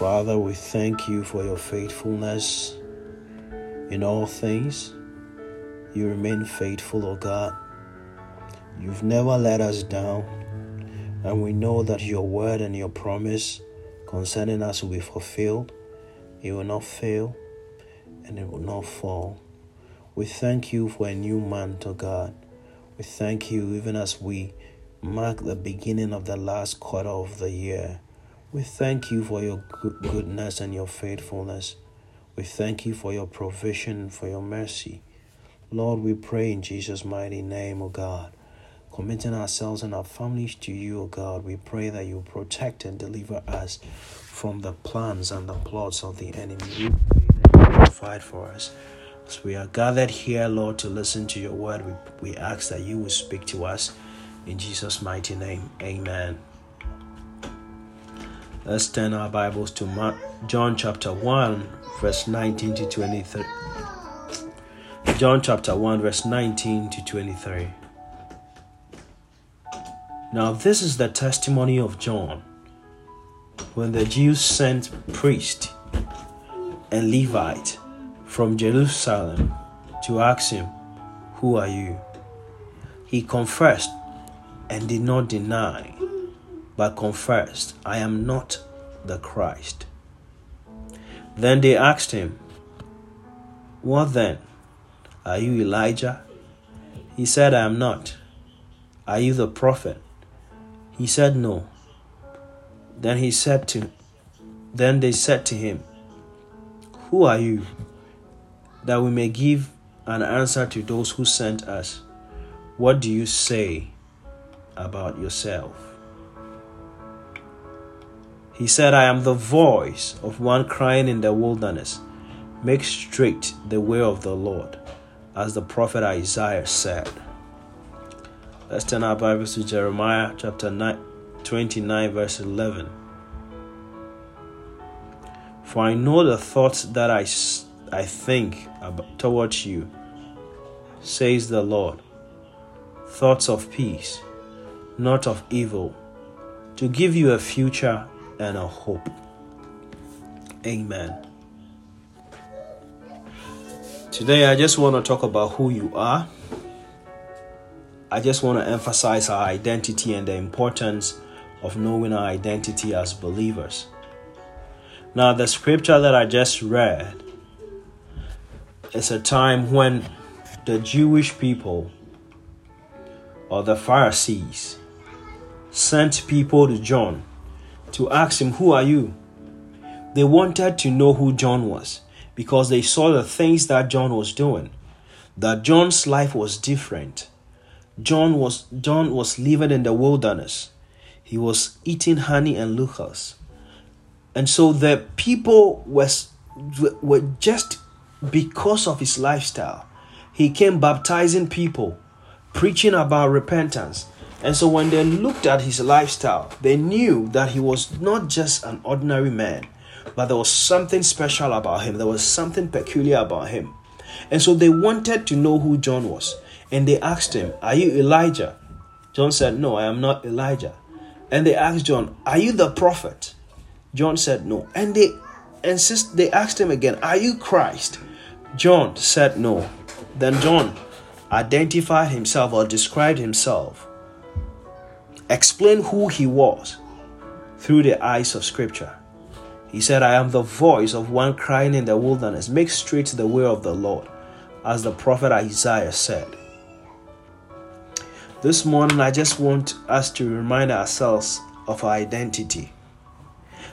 Father, we thank you for your faithfulness in all things. You remain faithful, O God. You've never let us down, and we know that your word and your promise concerning us will be fulfilled. It will not fail and it will not fall. We thank you for a new month, O God. We thank you even as we mark the beginning of the last quarter of the year. We thank you for your goodness and your faithfulness. We thank you for your provision, for your mercy. Lord, we pray in Jesus' mighty name, O God. Committing ourselves and our families to you, O God, we pray that you protect and deliver us from the plans and the plots of the enemy. We pray that you provide for us. As we are gathered here, Lord, to listen to your word, we, we ask that you will speak to us. In Jesus' mighty name, amen. Let's turn our Bibles to Mark, John chapter 1, verse 19 to 23. John chapter 1, verse 19 to 23. Now, this is the testimony of John when the Jews sent priest and Levite from Jerusalem to ask him, Who are you? He confessed and did not deny, but confessed, I am not the Christ. Then they asked him, What then? Are you Elijah? He said, I am not. Are you the prophet? He said, No. Then he said to then they said to him, Who are you? That we may give an answer to those who sent us. What do you say about yourself? He said, I am the voice of one crying in the wilderness, Make straight the way of the Lord, as the prophet Isaiah said. Let's turn our Bibles to Jeremiah chapter 9, 29, verse 11. For I know the thoughts that I, I think about, towards you, says the Lord thoughts of peace, not of evil, to give you a future and a hope. Amen. Today, I just want to talk about who you are I just want to emphasize our identity and the importance of knowing our identity as believers. Now, the scripture that I just read is a time when the Jewish people or the Pharisees sent people to John to ask him, Who are you? They wanted to know who John was because they saw the things that John was doing. That John's life was different John was John was living in the wilderness. He was eating honey and locusts. And so the people was were just because of his lifestyle. He came baptizing people, preaching about repentance. And so when they looked at his lifestyle, they knew that he was not just an ordinary man, but there was something special about him. There was something peculiar about him. And so they wanted to know who John was. And they asked him, Are you Elijah? John said, No, I am not Elijah. And they asked John, Are you the prophet? John said, No. And they insist they asked him again, Are you Christ? John said no. Then John identified himself or described himself, explained who he was through the eyes of Scripture. He said, I am the voice of one crying in the wilderness, make straight the way of the Lord, as the prophet Isaiah said. This morning, I just want us to remind ourselves of our identity.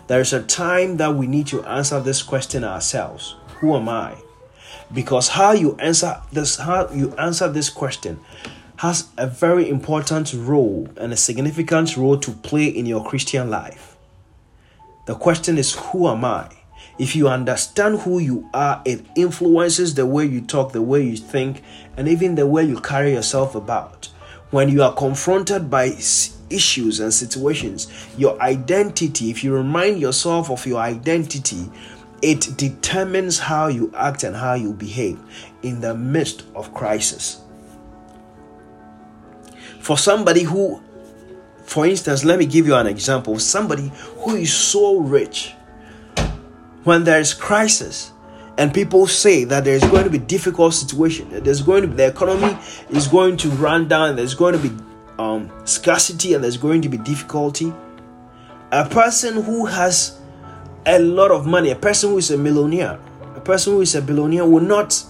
There is a time that we need to answer this question ourselves Who am I? Because how you answer this, how you answer this question has a very important role and a significant role to play in your Christian life. The question is, Who am I? If you understand who you are, it influences the way you talk, the way you think, and even the way you carry yourself about when you are confronted by issues and situations, your identity, if you remind yourself of your identity, it determines how you act and how you behave in the midst of crisis. For somebody who, for instance, let me give you an example somebody who is so rich when there is crisis and people say that there's going to be difficult situation, there's going to be the economy is going to run down, there's going to be um, scarcity and there's going to be difficulty. A person who has a lot of money, a person who is a millionaire, a person who is a billionaire will not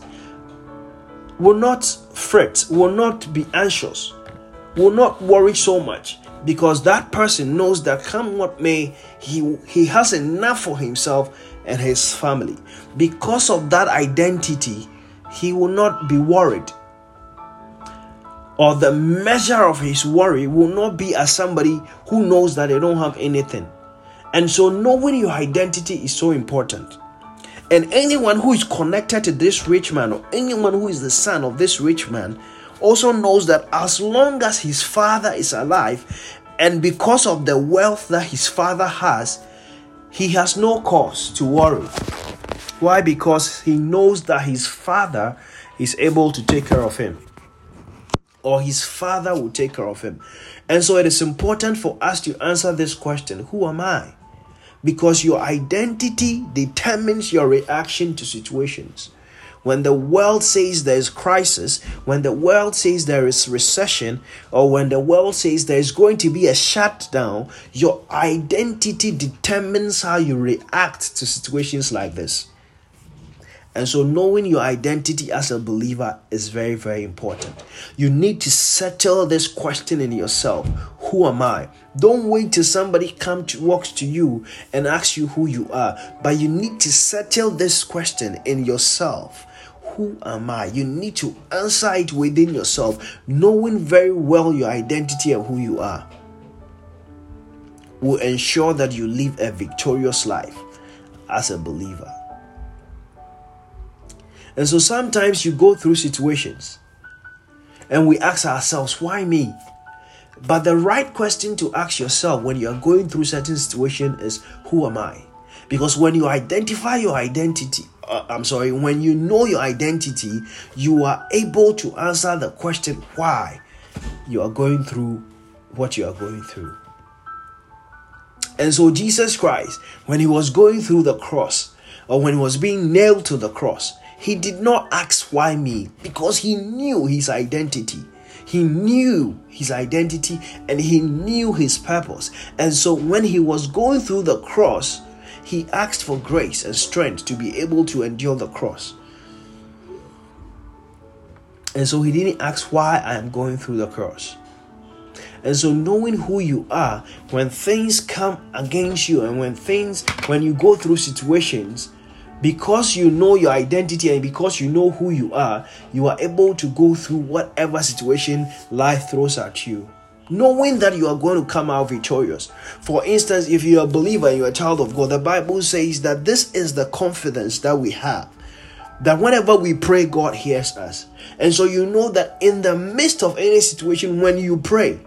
will not fret, will not be anxious, will not worry so much because that person knows that come what may, he he has enough for himself and his family. Because of that identity, he will not be worried. Or the measure of his worry will not be as somebody who knows that they don't have anything. And so, knowing your identity is so important. And anyone who is connected to this rich man, or anyone who is the son of this rich man, also knows that as long as his father is alive, and because of the wealth that his father has, he has no cause to worry. Why? Because he knows that his father is able to take care of him, or his father will take care of him. And so it is important for us to answer this question Who am I? Because your identity determines your reaction to situations. When the world says there is crisis, when the world says there is recession, or when the world says there is going to be a shutdown, your identity determines how you react to situations like this. And so, knowing your identity as a believer is very, very important. You need to settle this question in yourself Who am I? Don't wait till somebody comes to walks to you and asks you who you are, but you need to settle this question in yourself. Who am I? You need to answer it within yourself, knowing very well your identity and who you are. Will ensure that you live a victorious life as a believer. And so sometimes you go through situations and we ask ourselves, why me? But the right question to ask yourself when you are going through certain situation is, who am I? Because when you identify your identity, uh, I'm sorry, when you know your identity, you are able to answer the question why you are going through what you are going through. And so, Jesus Christ, when he was going through the cross, or when he was being nailed to the cross, he did not ask why me because he knew his identity. He knew his identity and he knew his purpose. And so, when he was going through the cross, he asked for grace and strength to be able to endure the cross. And so he didn't ask why I am going through the cross. And so knowing who you are, when things come against you and when things, when you go through situations, because you know your identity and because you know who you are, you are able to go through whatever situation life throws at you knowing that you are going to come out victorious. For instance, if you're a believer and you're a child of God, the Bible says that this is the confidence that we have. That whenever we pray, God hears us. And so you know that in the midst of any situation, when you pray,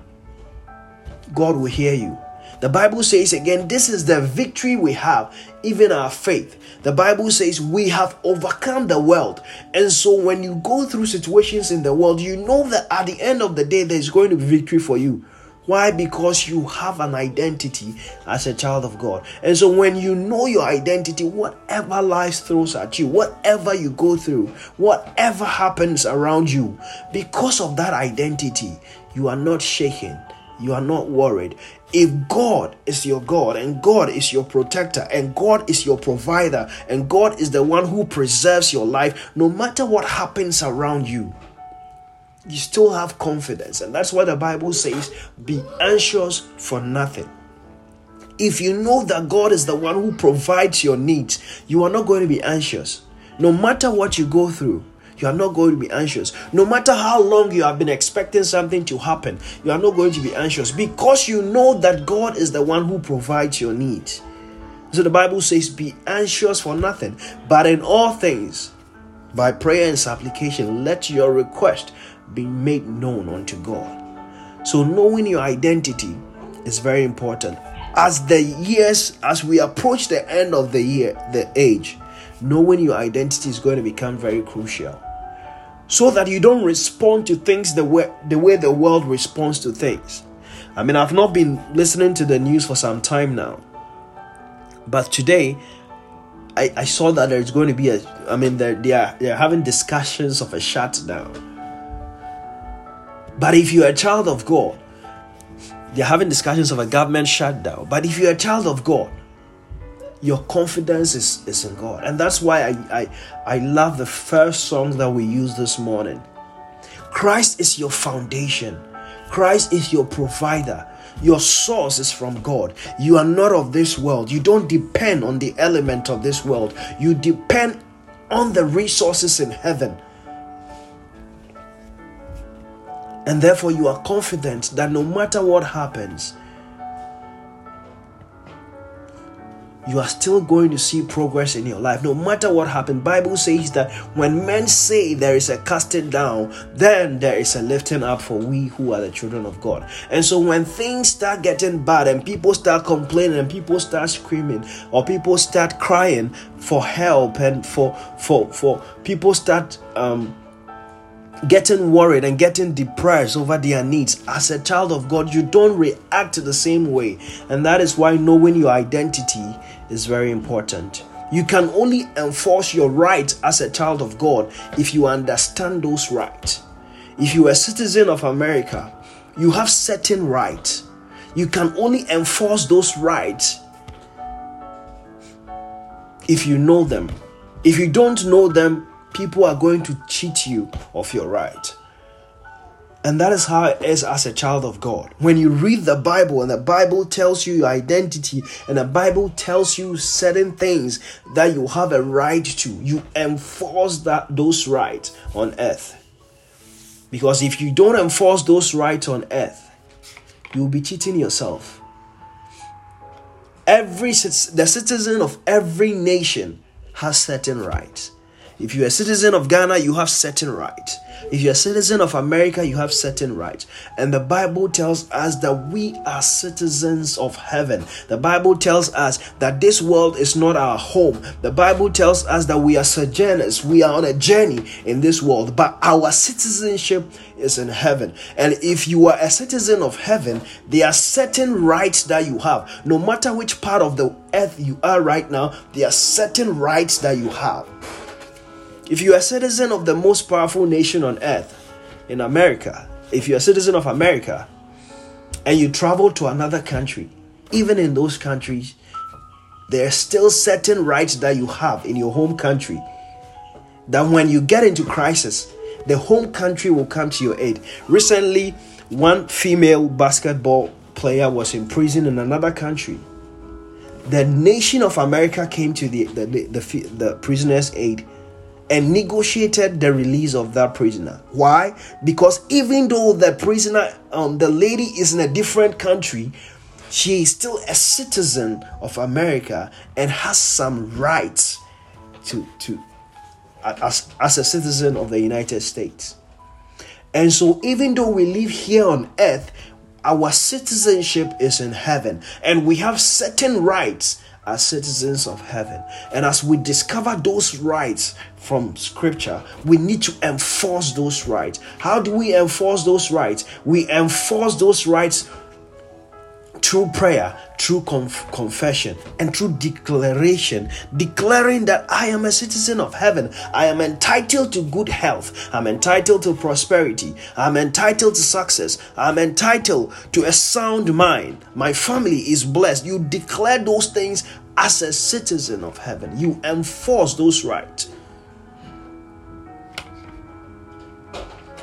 God will hear you. The Bible says again, this is the victory we have, even our faith. The Bible says we have overcome the world. And so when you go through situations in the world, you know that at the end of the day, there's going to be victory for you. Why? Because you have an identity as a child of God. And so when you know your identity, whatever life throws at you, whatever you go through, whatever happens around you, because of that identity, you are not shaken you are not worried. If God is your God and God is your protector and God is your provider and God is the one who preserves your life, no matter what happens around you, you still have confidence. And that's why the Bible says, be anxious for nothing. If you know that God is the one who provides your needs, you are not going to be anxious. No matter what you go through, you are not going to be anxious. No matter how long you have been expecting something to happen, you are not going to be anxious because you know that God is the one who provides your needs. So the Bible says, Be anxious for nothing, but in all things, by prayer and supplication, let your request be made known unto God. So, knowing your identity is very important. As the years, as we approach the end of the year, the age, knowing your identity is going to become very crucial so that you don't respond to things the way the way the world responds to things. I mean, I've not been listening to the news for some time now. But today, I, I saw that there's going to be a I mean they're, they are they're having discussions of a shutdown. But if you're a child of God, they're having discussions of a government shutdown. But if you're a child of God, your confidence is, is in God. And that's why I, I I love the first song that we used this morning. Christ is your foundation. Christ is your provider. Your source is from God. You are not of this world. You don't depend on the element of this world. You depend on the resources in heaven. And therefore, you are confident that no matter what happens, you are still going to see progress in your life no matter what happened bible says that when men say there is a casting down then there is a lifting up for we who are the children of god and so when things start getting bad and people start complaining and people start screaming or people start crying for help and for for for people start um getting worried and getting depressed over their needs as a child of God, you don't react the same way. And that is why knowing your identity is very important. You can only enforce your rights as a child of God if you understand those rights. If you are a citizen of America, you have certain rights. You can only enforce those rights if you know them. If you don't know them, people are going to cheat you of your right. And that is how it is as a child of God. When you read the Bible and the Bible tells you your identity and the Bible tells you certain things that you have a right to, you enforce that those rights on earth. Because if you don't enforce those rights on earth, you'll be cheating yourself. Every the citizen of every nation has certain rights. If you're a citizen of Ghana, you have certain rights. If you're a citizen of America, you have certain rights. And the Bible tells us that we are citizens of heaven. The Bible tells us that this world is not our home. The Bible tells us that we are sojourners. We are on a journey in this world, but our citizenship is in heaven. And if you are a citizen of heaven, there are certain rights that you have. No matter which part of the earth you are right now, there are certain rights that you have. If you are a citizen of the most powerful nation on earth, in America, if you're a citizen of America and you travel to another country, even in those countries, there are still certain rights that you have in your home country that when you get into crisis, the home country will come to your aid. Recently, one female basketball player was in prison in another country. The nation of America came to the, the, the, the, the prisoner's aid and negotiated the release of that prisoner. Why? Because even though the prisoner, um, the lady is in a different country, she is still a citizen of America and has some rights to to as, as a citizen of the United States. And so even though we live here on earth, our citizenship is in heaven and we have certain rights as citizens of heaven. And as we discover those rights from scripture, we need to enforce those rights. How do we enforce those rights? We enforce those rights through prayer, through conf- confession, and through declaration, declaring that I am a citizen of heaven. I am entitled to good health. I'm entitled to prosperity. I'm entitled to success. I'm entitled to a sound mind. My family is blessed. You declare those things as a citizen of heaven. You enforce those rights.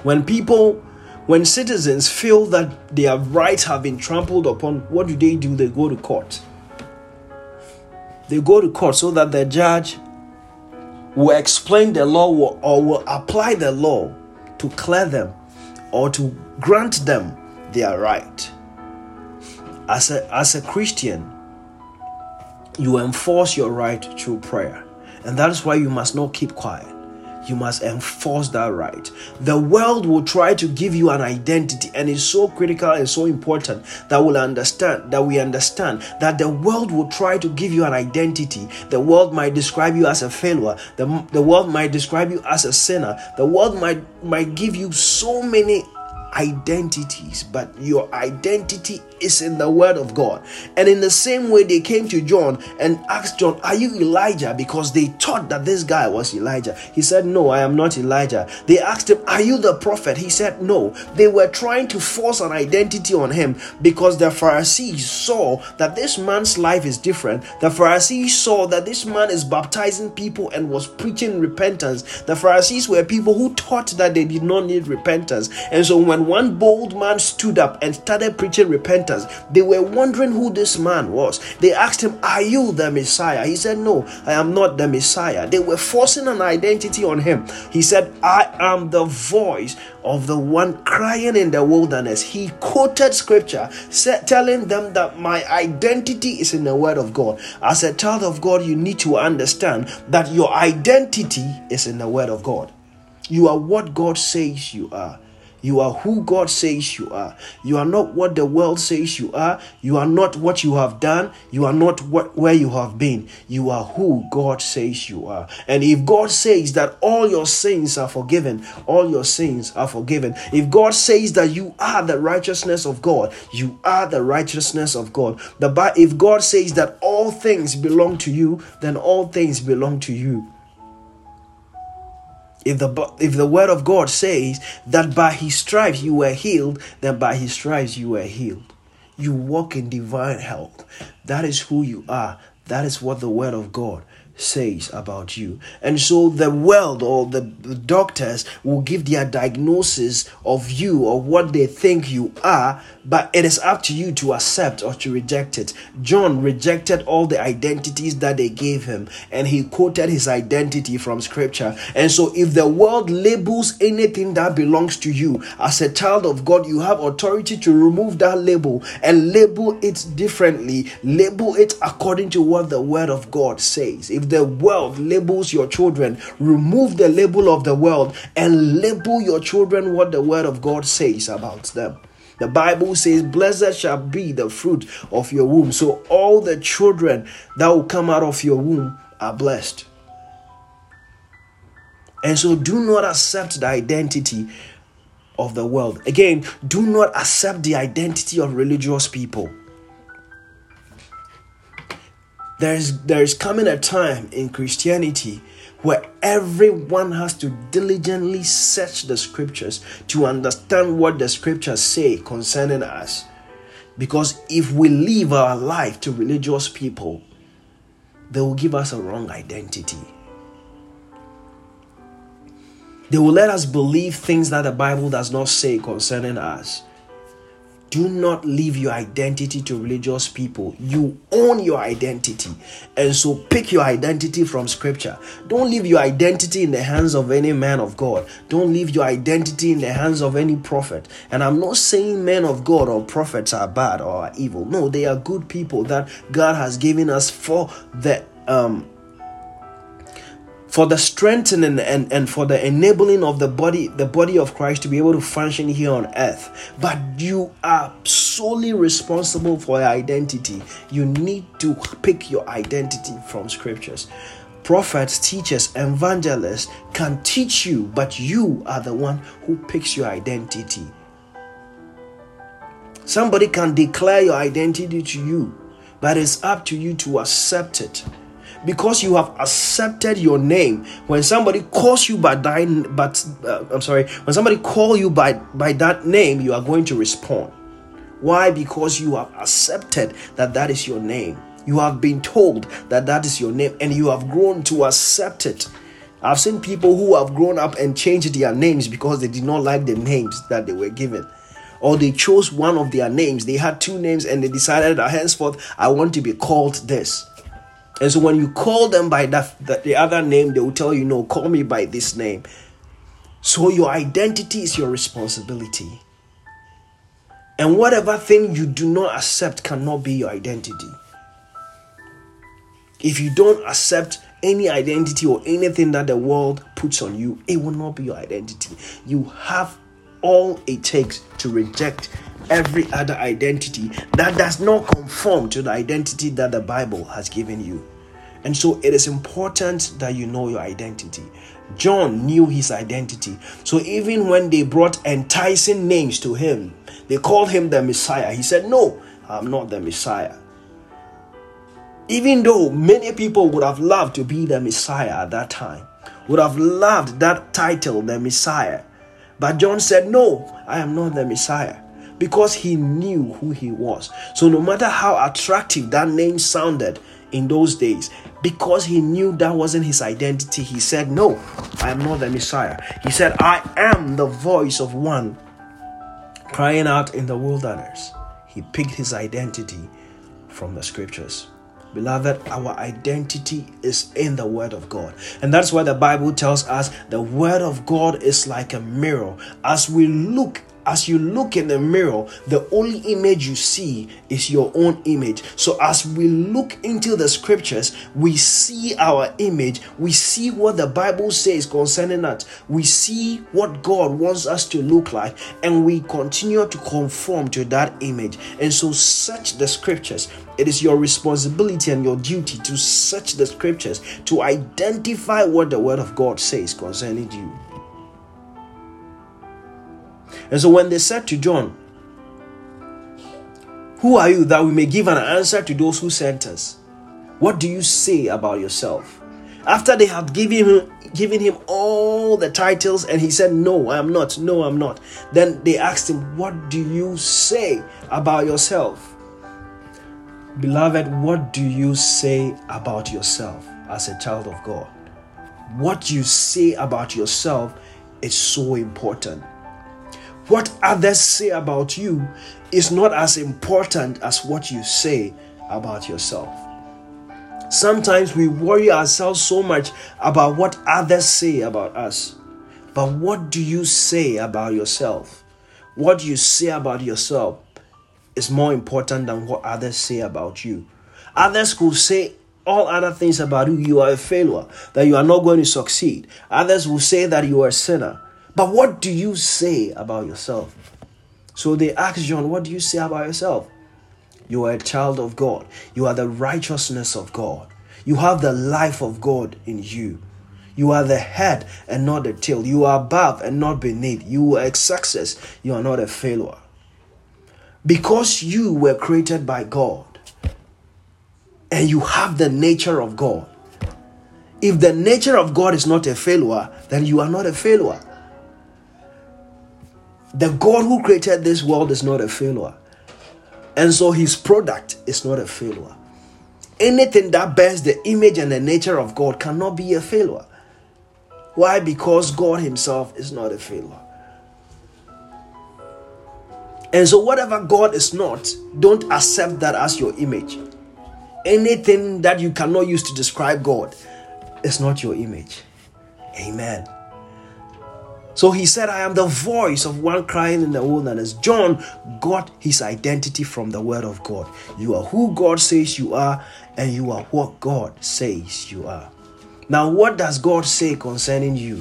When people when citizens feel that their rights have been trampled upon, what do they do? They go to court. They go to court so that the judge will explain the law or will apply the law to clear them or to grant them their right. As a, as a Christian, you enforce your right through prayer. And that is why you must not keep quiet you must enforce that right. The world will try to give you an identity, and it's so critical and so important that we'll understand that we understand that the world will try to give you an identity. The world might describe you as a failure, the, the world might describe you as a sinner, the world might might give you so many identities, but your identity is in the word of God. And in the same way, they came to John and asked John, Are you Elijah? Because they thought that this guy was Elijah. He said, No, I am not Elijah. They asked him, Are you the prophet? He said, No. They were trying to force an identity on him because the Pharisees saw that this man's life is different. The Pharisees saw that this man is baptizing people and was preaching repentance. The Pharisees were people who taught that they did not need repentance. And so when one bold man stood up and started preaching repentance, they were wondering who this man was. They asked him, Are you the Messiah? He said, No, I am not the Messiah. They were forcing an identity on him. He said, I am the voice of the one crying in the wilderness. He quoted scripture, said, telling them that my identity is in the word of God. As a child of God, you need to understand that your identity is in the word of God. You are what God says you are. You are who God says you are. You are not what the world says you are. You are not what you have done. You are not what where you have been. You are who God says you are. And if God says that all your sins are forgiven, all your sins are forgiven. If God says that you are the righteousness of God, you are the righteousness of God. The if God says that all things belong to you, then all things belong to you. If the if the word of God says that by his stripes you were healed, then by his stripes you were healed. You walk in divine health. That is who you are. That is what the word of God says about you. And so the world or the, doctors will give their diagnosis of you or what they think you are, but it is up to you to accept or to reject it. John rejected all the identities that they gave him and he quoted his identity from scripture. And so if the world labels anything that belongs to you as a child of God, you have authority to remove that label and label it differently. Label it according to what the word of God says. If the world labels your children, remove the label of the world and label your children what the word of God says about them. The Bible says, Blessed shall be the fruit of your womb. So all the children that will come out of your womb are blessed. And so do not accept the identity of the world. Again, do not accept the identity of religious people. There's there's coming a time in Christianity where everyone has to diligently search the scriptures to understand what the scriptures say concerning us. Because if we live our life to religious people, they will give us a wrong identity. They will let us believe things that the Bible does not say concerning us. Do not leave your identity to religious people. You own your identity. And so pick your identity from scripture. Don't leave your identity in the hands of any man of God. Don't leave your identity in the hands of any prophet. And I'm not saying men of God or prophets are bad or are evil. No, they are good people that God has given us for the um for the strengthening and, and for the enabling of the body the body of christ to be able to function here on earth. But you are solely responsible for your identity. You need to pick your identity from scriptures. Prophets teachers evangelists can teach you but you are the one who picks your identity. Somebody can declare your identity to you but it's up to you to accept it because you have accepted your name. When somebody calls you by that but uh, i'm sorry when somebody call you by by that name you are going to respond. Why? Because you have accepted that that is your name. You have been told that that is your name and you have grown to accept it. I've seen people who have grown up and changed their names because they did not like the names that they were given. Or they chose one of their names. They had two names and they decided that henceforth i want to be called this and so when you call them by that, that the other name, they will tell you, no, call me by this name. So your identity is your responsibility. And whatever thing you do not accept cannot be your identity. If you don't accept any identity or anything that the world puts on you, it will not be your identity. You have all it takes to reject every other identity that does not conform to the identity that the Bible has given you. And so it is important that you know your identity. John knew his identity. So even when they brought enticing names to him, they called him the Messiah. He said, No, I'm not the Messiah. Even though many people would have loved to be the Messiah at that time, would have loved that title, the Messiah. But John said, No, I am not the Messiah because he knew who he was. So, no matter how attractive that name sounded in those days, because he knew that wasn't his identity, he said, No, I am not the Messiah. He said, I am the voice of one crying out in the wilderness. He picked his identity from the scriptures. Beloved, our identity is in the Word of God. And that's why the Bible tells us the Word of God is like a mirror. As we look as you look in the mirror, the only image you see is your own image. So, as we look into the scriptures, we see our image, we see what the Bible says concerning us, we see what God wants us to look like, and we continue to conform to that image. And so, search the scriptures. It is your responsibility and your duty to search the scriptures to identify what the word of God says concerning you. And so when they said to John, Who are you that we may give an answer to those who sent us? What do you say about yourself? After they had given him, given him all the titles and he said, No, I am not, no, I'm not. Then they asked him, What do you say about yourself? Beloved, what do you say about yourself as a child of God? What you say about yourself is so important. What others say about you is not as important as what you say about yourself. Sometimes we worry ourselves so much about what others say about us. But what do you say about yourself? What you say about yourself is more important than what others say about you. Others could say all other things about you. You are a failure, that you are not going to succeed. Others will say that you are a sinner. But what do you say about yourself? So they asked John, What do you say about yourself? You are a child of God. You are the righteousness of God. You have the life of God in you. You are the head and not the tail. You are above and not beneath. You are a success. You are not a failure. Because you were created by God and you have the nature of God. If the nature of God is not a failure, then you are not a failure. The God who created this world is not a failure. And so his product is not a failure. Anything that bears the image and the nature of God cannot be a failure. Why? Because God himself is not a failure. And so, whatever God is not, don't accept that as your image. Anything that you cannot use to describe God is not your image. Amen. So he said, I am the voice of one crying in the wilderness. John got his identity from the word of God. You are who God says you are, and you are what God says you are. Now, what does God say concerning you?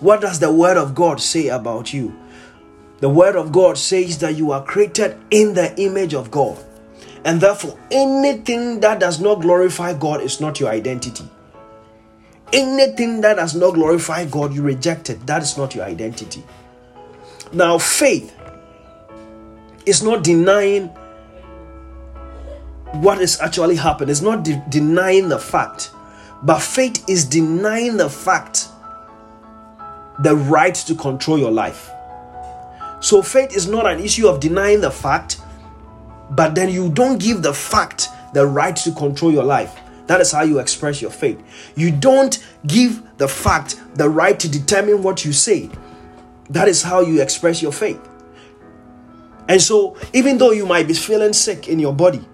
What does the word of God say about you? The word of God says that you are created in the image of God. And therefore, anything that does not glorify God is not your identity. Anything that does not glorify God, you reject it. That is not your identity. Now, faith is not denying what is actually happening, it's not de- denying the fact, but faith is denying the fact the right to control your life. So, faith is not an issue of denying the fact, but then you don't give the fact the right to control your life. That is how you express your faith. You don't give the fact the right to determine what you say. That is how you express your faith. And so, even though you might be feeling sick in your body,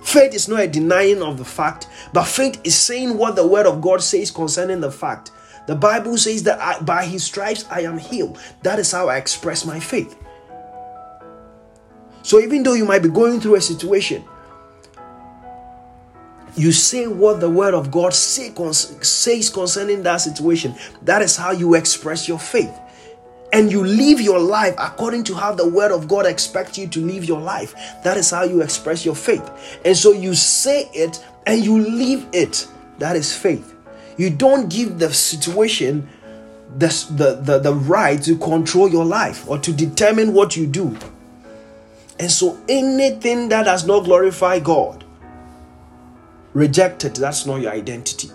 faith is not a denying of the fact, but faith is saying what the word of God says concerning the fact. The Bible says that I, by his stripes I am healed. That is how I express my faith. So, even though you might be going through a situation, you say what the word of God say, says concerning that situation. That is how you express your faith. And you live your life according to how the word of God expects you to live your life. That is how you express your faith. And so you say it and you live it. That is faith. You don't give the situation the, the, the, the right to control your life or to determine what you do. And so anything that does not glorify God, reject it. That's not your identity.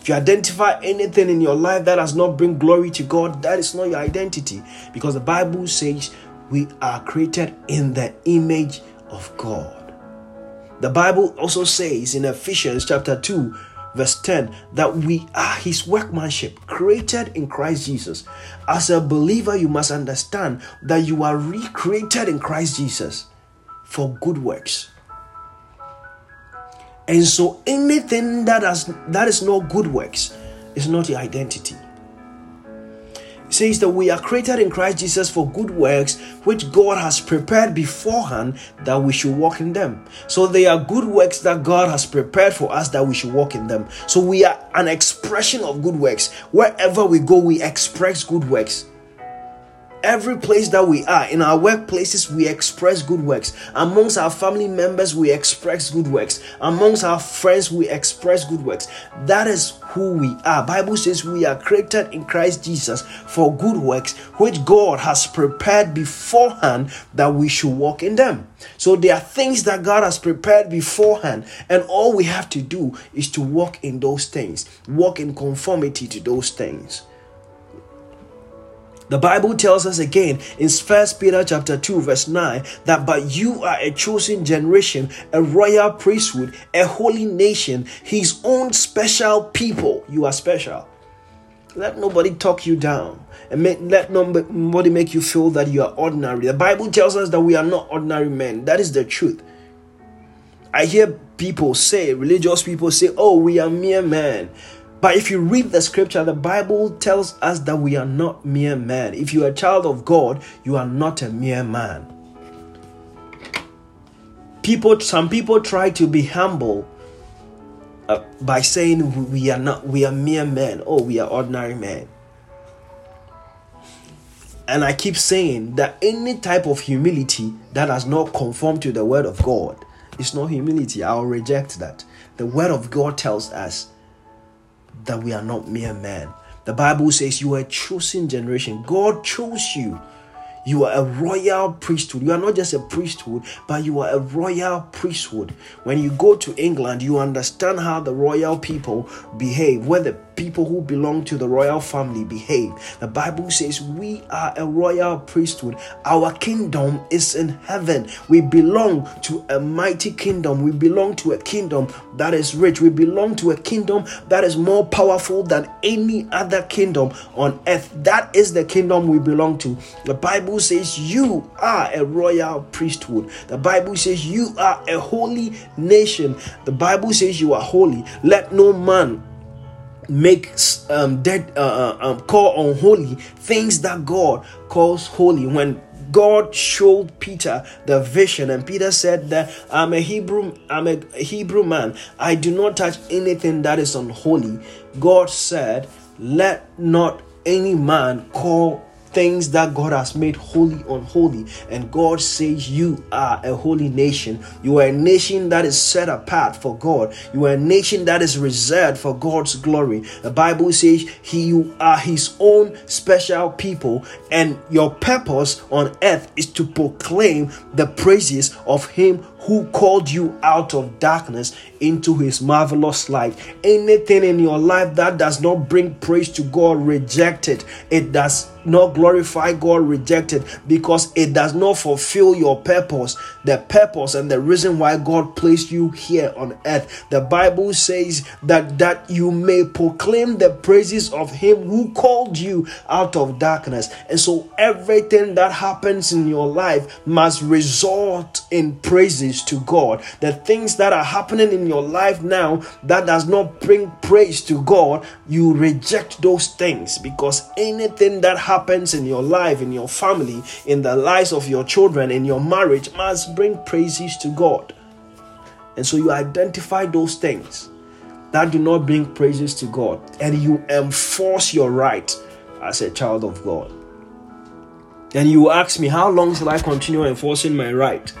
If you identify anything in your life that does not bring glory to God, that is not your identity. Because the Bible says we are created in the image of God. The Bible also says in Ephesians chapter 2, verse 10, that we are his workmanship, created in Christ Jesus. As a believer, you must understand that you are recreated in Christ Jesus for good works. And so anything that has that is not good works is not your identity. It says that we are created in Christ Jesus for good works which God has prepared beforehand that we should walk in them. So they are good works that God has prepared for us that we should walk in them. So we are an expression of good works. Wherever we go, we express good works every place that we are in our workplaces we express good works. Amongst our family members we express good works. Amongst our friends we express good works. That is who we are. Bible says we are created in christ jesus for good works which god has prepared beforehand that we should walk in them. So there are things that god has prepared beforehand and all we have to do is to walk in those things walk in conformity to those things the Bible tells us again in First Peter chapter 2 verse 9 that but you are a chosen generation, a royal priesthood, a holy nation, his own special people. You are special. Let nobody talk you down and make, let nobody make you feel that you are ordinary. The Bible tells us that we are not ordinary men. That is the truth. I hear people say, religious people say, oh, we are mere men. But if you read the scripture, the Bible tells us that we are not mere men. If you are a child of God, you are not a mere man. People, some people try to be humble uh, by saying we are not, we are mere men. Oh, we are ordinary men. And I keep saying that any type of humility that does not conform to the word of God is not humility. I'll reject that. The word of God tells us that we are not mere men. The Bible says you are a chosen generation. God chose you you are a royal priesthood. You are not just a priesthood, but you are a royal priesthood. When you go to England, you understand how the royal people behave, where the people who belong to the royal family behave. The Bible says we are a royal priesthood. Our kingdom is in heaven. We belong to a mighty kingdom. We belong to a kingdom that is rich. We belong to a kingdom that is more powerful than any other kingdom on earth. That is the kingdom we belong to. The Bible Bible says you are a royal priesthood. The Bible says you are a holy nation. The Bible says you are holy. Let no man make um, dead uh, uh, um, call unholy things that God calls holy. When God showed Peter the vision, and Peter said that I'm a Hebrew, I'm a Hebrew man. I do not touch anything that is unholy. God said, Let not any man call things that God has made holy unholy. And God says, You are a holy nation. You are a nation that is set apart for God. You are a nation that is reserved for God's glory. The Bible says, He you are His own special people, and your purpose on earth is to proclaim the praises of Him who called you out of darkness into his marvelous light. Anything in your life that does not bring praise to God, reject it. It does not glorify God, reject it because it does not fulfill your purpose, the purpose and the reason why God placed you here on earth. The Bible says that that you may proclaim the praises of him who called you out of darkness. And so everything that happens in your life must result in praises to God. The things that are happening in your life now that does not bring praise to God, you reject those things because anything that happens in your life, in your family, in the lives of your children, in your marriage must bring praises to God. And so you identify those things that do not bring praises to God and you enforce your right as a child of God. And you ask me, how long shall I continue enforcing my right?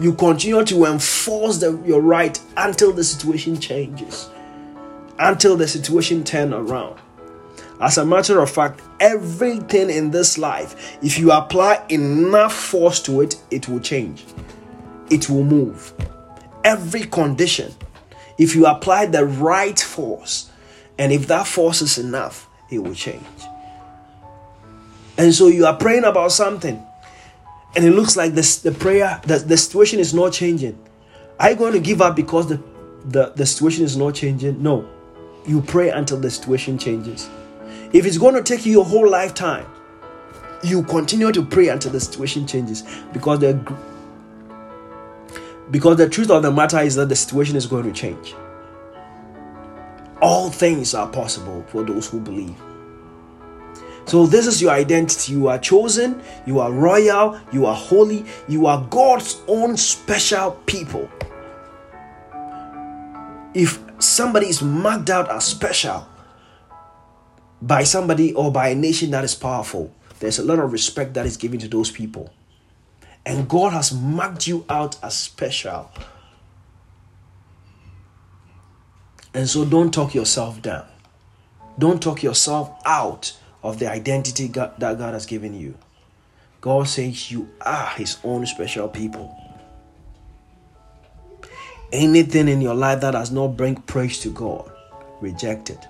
you continue to enforce the, your right until the situation changes, until the situation turn around. As a matter of fact, everything in this life, if you apply enough force to it, it will change. It will move. Every condition, if you apply the right force, and if that force is enough, it will change. And so you are praying about something, and it looks like this the prayer, the, the situation is not changing. Are you going to give up because the, the, the situation is not changing? No. You pray until the situation changes. If it's going to take you your whole lifetime, you continue to pray until the situation changes because the because the truth of the matter is that the situation is going to change. All things are possible for those who believe. So, this is your identity. You are chosen, you are royal, you are holy, you are God's own special people. If somebody is marked out as special, by somebody or by a nation that is powerful, there's a lot of respect that is given to those people. And God has marked you out as special. And so don't talk yourself down. Don't talk yourself out of the identity God, that God has given you. God says you are His own special people. Anything in your life that does not bring praise to God, reject it.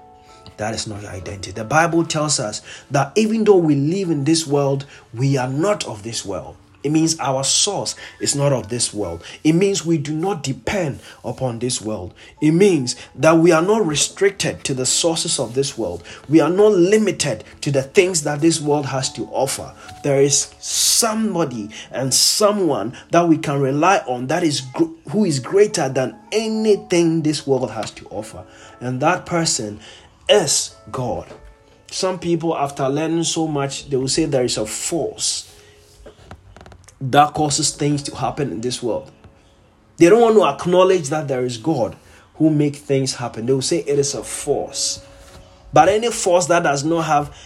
That is not your identity. The Bible tells us that even though we live in this world, we are not of this world. It means our source is not of this world. It means we do not depend upon this world. It means that we are not restricted to the sources of this world. We are not limited to the things that this world has to offer. There is somebody and someone that we can rely on that is who is greater than anything this world has to offer. And that person is God. Some people, after learning so much, they will say there is a force that causes things to happen in this world. They don't want to acknowledge that there is God who make things happen. They will say it is a force. But any force that does not have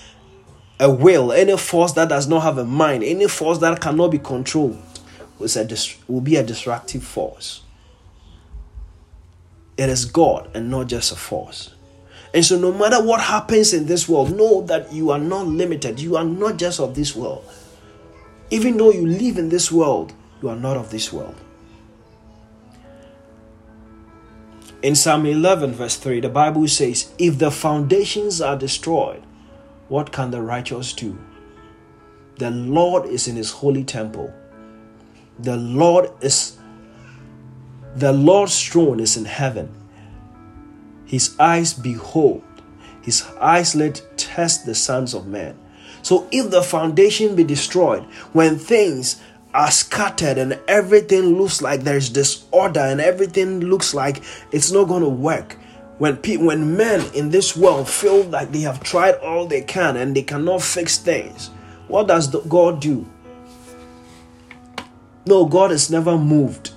a will, any force that does not have a mind, any force that cannot be controlled is will, will be a destructive force. It is God and not just a force. And so, no matter what happens in this world, know that you are not limited. You are not just of this world. Even though you live in this world, you are not of this world. In Psalm 11, verse 3, the Bible says, If the foundations are destroyed, what can the righteous do? The Lord is in his holy temple. The Lord is the Lord's throne is in heaven. His eyes behold, his eyes let test the sons of men. So if the foundation be destroyed, when things are scattered and everything looks like there's disorder and everything looks like it's not going to work, when pe- when men in this world feel like they have tried all they can and they cannot fix things, what does God do? No, God is never moved.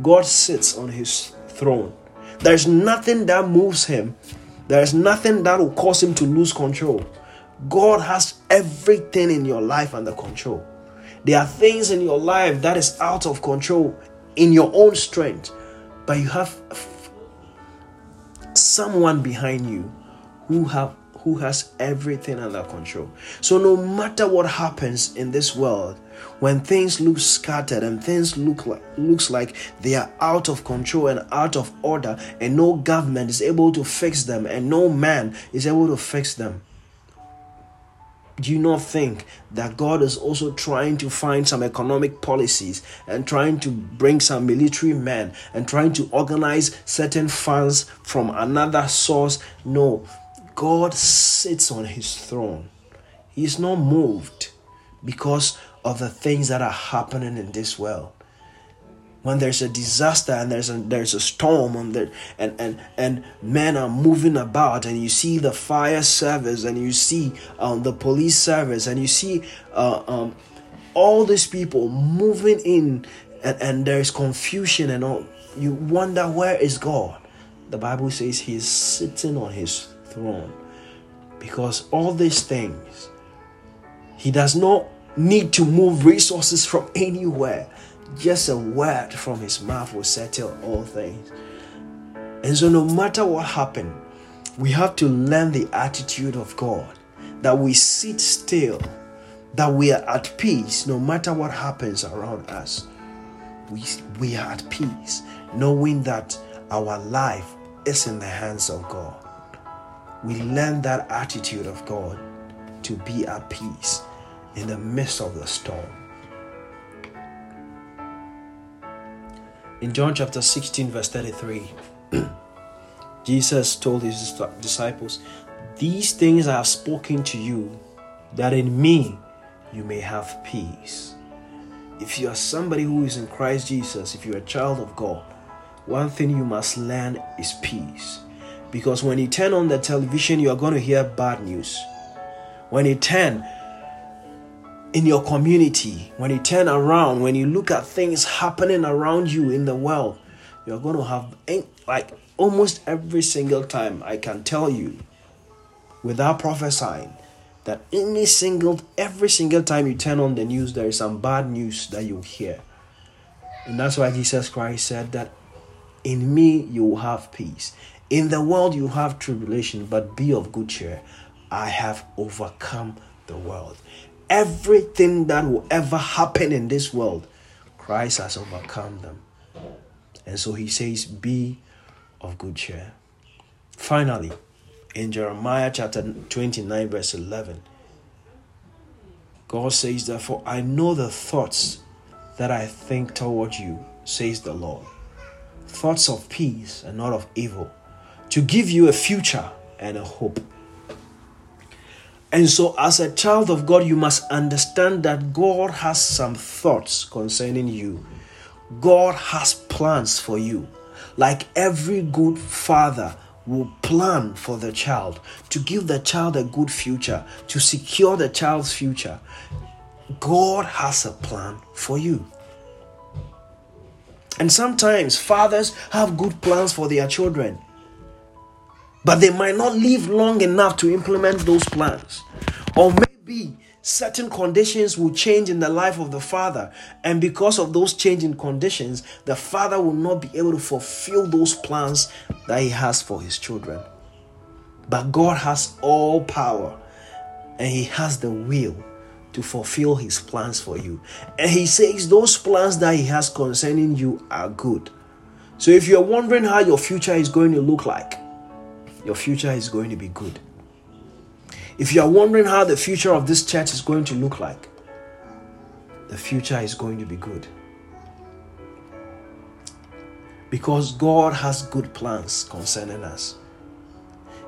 God sits on his throne. There's nothing that moves him. There's nothing that will cause him to lose control. God has everything in your life under control. There are things in your life that is out of control in your own strength, but you have someone behind you who have who has everything under control. So no matter what happens in this world, when things look scattered and things look like looks like they are out of control and out of order and no government is able to fix them and no man is able to fix them do you not think that God is also trying to find some economic policies and trying to bring some military men and trying to organize certain funds from another source? No, God sits on his throne. He is not moved because of the things that are happening in this world. When there's a disaster and there's a there's a storm and the, and, and and men are moving about and you see the fire service and you see um, the police service and you see uh, um, all these people moving in and, and there's confusion and all you wonder where is God the Bible says he's sitting on his throne because all these things he does not need to move resources from anywhere. Just a word from his mouth will settle all things. And so, no matter what happened, We have to learn the attitude of God that we sit still, that we are at peace no matter what happens around us. We, we are at peace, knowing that our life is in the hands of God. We learn that attitude of God to be at peace in the midst of the storm. In John chapter 16, verse 33, Jesus told his disciples, These things I have spoken to you, that in me you may have peace. If you are somebody who is in Christ Jesus, if you're a child of God, one thing you must learn is peace. Because when you turn on the television, you are going to hear bad news. When you turn in your community, when you turn around, when you look at things happening around you in the world, you're going to have, like, almost every single time, I can tell you without prophesying that any single, every single time you turn on the news, there is some bad news that you hear. And that's why Jesus Christ said that in me you will have peace. In the world you have tribulation, but be of good cheer. I have overcome the world. Everything that will ever happen in this world, Christ has overcome them. And so he says, Be of good cheer. Finally, in Jeremiah chapter 29, verse 11, God says, Therefore, I know the thoughts that I think toward you, says the Lord thoughts of peace and not of evil, to give you a future and a hope. And so, as a child of God, you must understand that God has some thoughts concerning you. God has plans for you. Like every good father will plan for the child, to give the child a good future, to secure the child's future. God has a plan for you. And sometimes fathers have good plans for their children, but they might not live long enough to implement those plans. Or maybe certain conditions will change in the life of the father, and because of those changing conditions, the father will not be able to fulfill those plans that he has for his children. But God has all power and he has the will to fulfill his plans for you. And he says those plans that he has concerning you are good. So if you're wondering how your future is going to look like, your future is going to be good. If you are wondering how the future of this church is going to look like, the future is going to be good. Because God has good plans concerning us.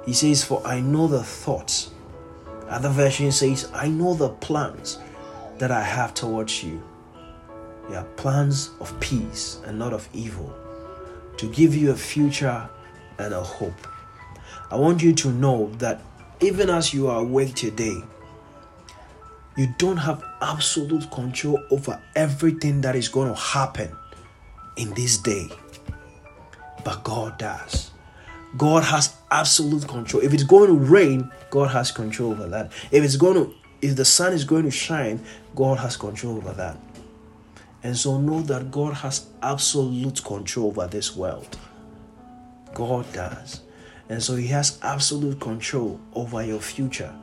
He says, For I know the thoughts other version says, I know the plans that I have towards you. They are plans of peace and not of evil, to give you a future and a hope. I want you to know that even as you are awake today, you don't have absolute control over everything that is going to happen in this day, but God does. God has absolute control. If it's going to rain, God has control over that. If it's going to if the sun is going to shine, God has control over that. And so know that God has absolute control over this world. God does. And so he has absolute control over your future.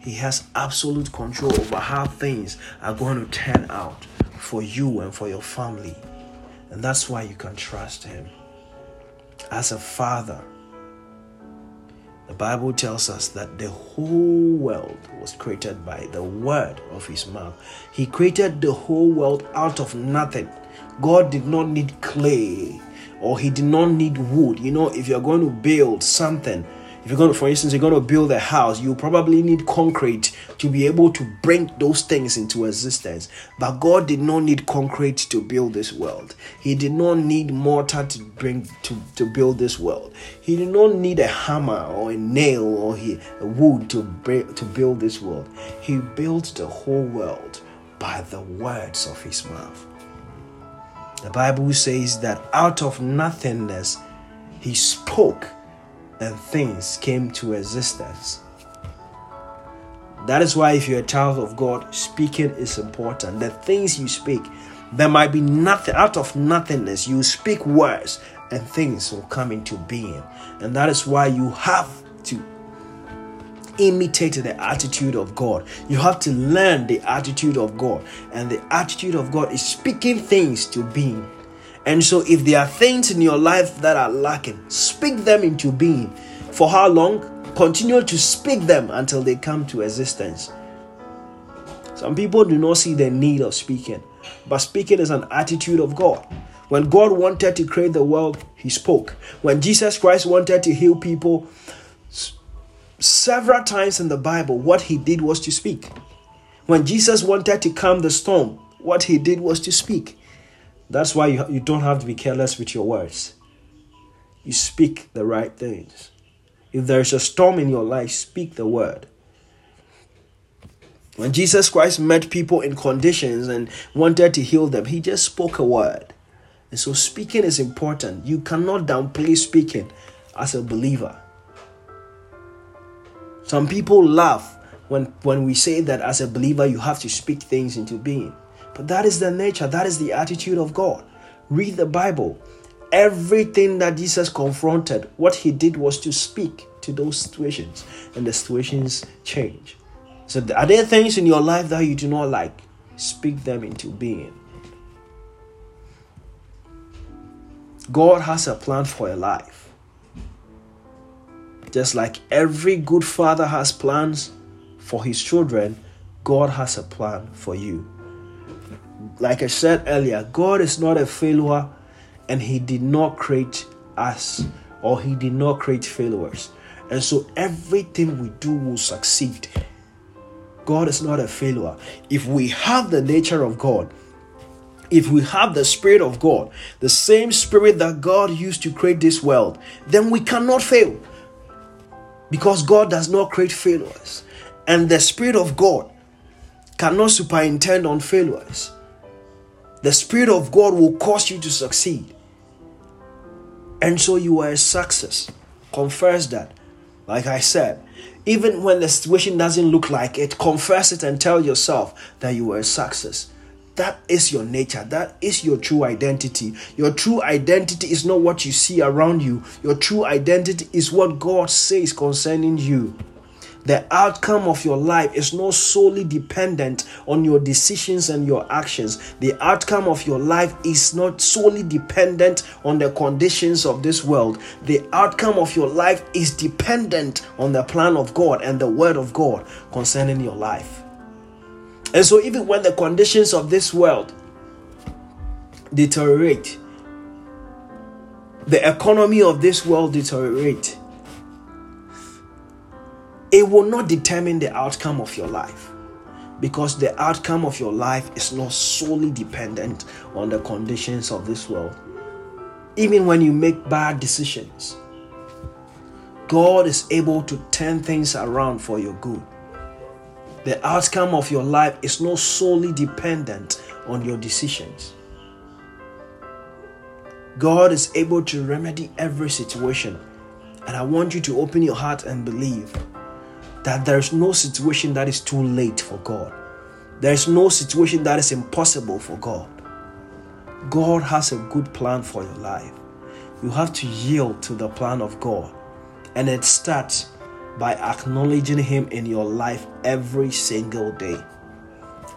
He has absolute control over how things are going to turn out for you and for your family. And that's why you can trust him. As a father, the Bible tells us that the whole world was created by the word of his mouth. He created the whole world out of nothing. God did not need clay or he did not need wood. You know, if you're going to build something, if you're going to, for instance, you're going to build a house, you probably need concrete to be able to bring those things into existence. But God did not need concrete to build this world. He did not need mortar to bring to, to build this world. He did not need a hammer or a nail or he, a wood to to build this world. He built the whole world by the words of his mouth. The Bible says that out of nothingness he spoke and things came to existence. That is why, if you're a child of God, speaking is important. The things you speak, there might be nothing out of nothingness. You speak words and things will come into being. And that is why you have to imitate the attitude of God. You have to learn the attitude of God. And the attitude of God is speaking things to being. And so, if there are things in your life that are lacking, speak them into being. For how long? Continue to speak them until they come to existence. Some people do not see the need of speaking, but speaking is an attitude of God. When God wanted to create the world, He spoke. When Jesus Christ wanted to heal people, several times in the Bible, what He did was to speak. When Jesus wanted to calm the storm, what He did was to speak. That's why you, you don't have to be careless with your words. You speak the right things. If there is a storm in your life, speak the word. When Jesus Christ met people in conditions and wanted to heal them, he just spoke a word. And so speaking is important. You cannot downplay speaking as a believer. Some people laugh when, when we say that as a believer you have to speak things into being. But that is the nature, that is the attitude of God. Read the Bible. Everything that Jesus confronted, what he did was to speak to those situations, and the situations change. So, are there things in your life that you do not like? Speak them into being. God has a plan for your life. Just like every good father has plans for his children, God has a plan for you like I said earlier, God is not a failure and He did not create us or He did not create failures. And so everything we do will succeed. God is not a failure. If we have the nature of God, if we have the Spirit of God, the same Spirit that God used to create this world, then we cannot fail. Because God does not create failures. And the Spirit of God cannot superintend on failures. The Spirit of God will cause you to succeed. And so you are a success. Confess that. Like I said, even when the situation doesn't look like it, confess it and tell yourself that you are a success. That is your nature. That is your true identity. Your true identity is not what you see around you. Your true identity is what God says concerning you. The outcome of your life is not solely dependent on your decisions and your actions. The outcome of your life is not solely dependent on the conditions of this world. The outcome of your life is dependent on the plan of God and the word of God concerning your life. And so, even when the conditions of this world deteriorate, the economy of this world deteriorate, it will not determine the outcome of your life because the outcome of your life is not solely dependent on the conditions of this world. Even when you make bad decisions, God is able to turn things around for your good. The outcome of your life is not solely dependent on your decisions. God is able to remedy every situation. And I want you to open your heart and believe that there's no situation that is too late for God. There's no situation that is impossible for God. God has a good plan for your life. You have to yield to the plan of God. And it starts by acknowledging Him in your life every single day.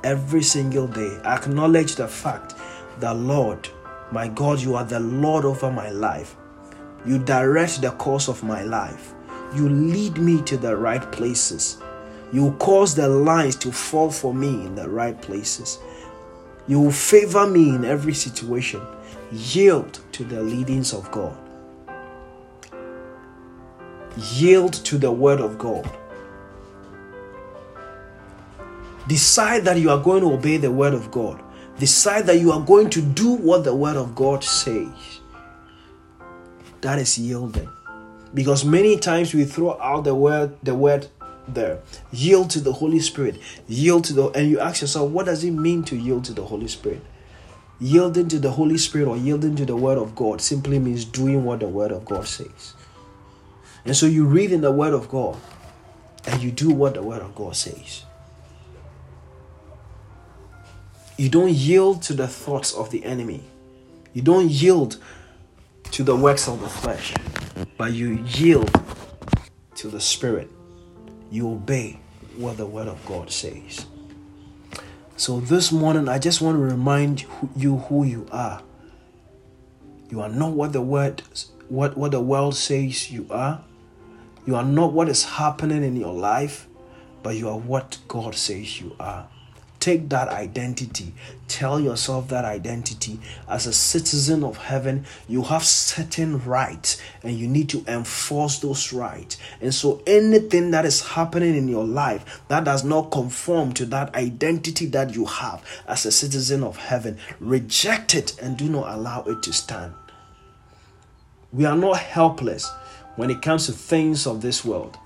Every single day. Acknowledge the fact that, Lord, my God, you are the Lord over my life. You direct the course of my life. You lead me to the right places. You cause the lines to fall for me in the right places. You favor me in every situation. Yield to the leadings of God. Yield to the word of God. Decide that you are going to obey the word of God. Decide that you are going to do what the word of God says. That is yielding because many times we throw out the word the word there yield to the holy spirit yield to the and you ask yourself what does it mean to yield to the holy spirit yielding to the holy spirit or yielding to the word of god simply means doing what the word of god says and so you read in the word of god and you do what the word of god says you don't yield to the thoughts of the enemy you don't yield to the works of the flesh, but you yield to the Spirit, you obey what the Word of God says. So this morning, I just want to remind you who you are. You are not what the word, what, what the world says you are. You are not what is happening in your life, but you are what God says you are. Take that identity. Tell yourself that identity. As a citizen of heaven, you have certain rights and you need to enforce those rights. And so, anything that is happening in your life that does not conform to that identity that you have as a citizen of heaven, reject it and do not allow it to stand. We are not helpless when it comes to things of this world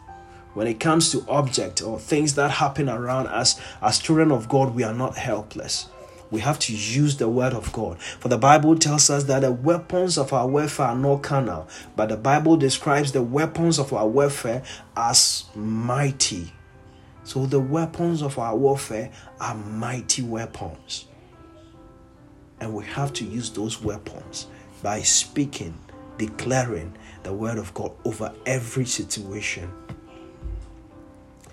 when it comes to object or things that happen around us as children of God, we are not helpless. We have to use the word of God. For the Bible tells us that the weapons of our warfare are not carnal, but the Bible describes the weapons of our warfare as mighty. So the weapons of our warfare are mighty weapons. And we have to use those weapons by speaking, declaring the word of God over every situation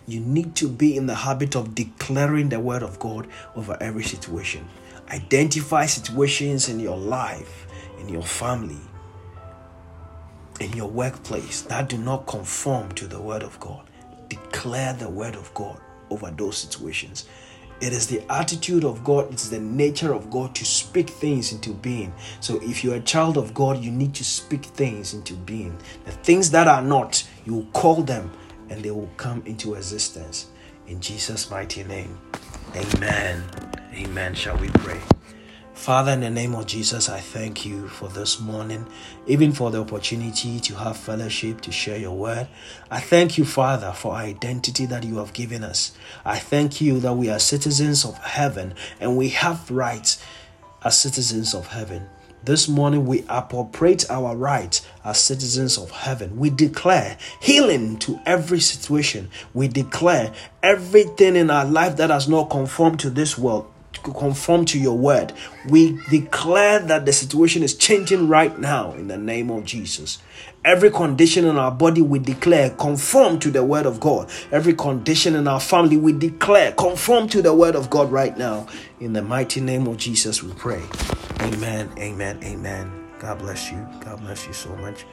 you need to be in the habit of declaring the word of God over every situation. Identify situations in your life, in your family, in your workplace that do not conform to the word of God. Declare the word of God over those situations. It is the attitude of God, it's the nature of God to speak things into being. So, if you're a child of God, you need to speak things into being. The things that are not, you will call them and they will come into existence. In Jesus' mighty name. Amen. Amen. Shall we pray? Father, in the name of Jesus, I thank you for this morning, even for the opportunity to have fellowship, to share your word. I thank you, Father, for identity that you have given us. I thank you that we are citizens of heaven and we have rights as citizens of heaven. This morning, we appropriate our rights as citizens of heaven. We declare healing to every situation. We declare everything in our life that has not conformed to this world conform to your word. We declare that the situation is changing right now in the name of Jesus. Every condition in our body, we declare conform to the word of God. Every condition in our family, we declare conform to the word of God right now. In the mighty name of Jesus, we pray. Amen, amen, amen. God bless you. God bless you so much.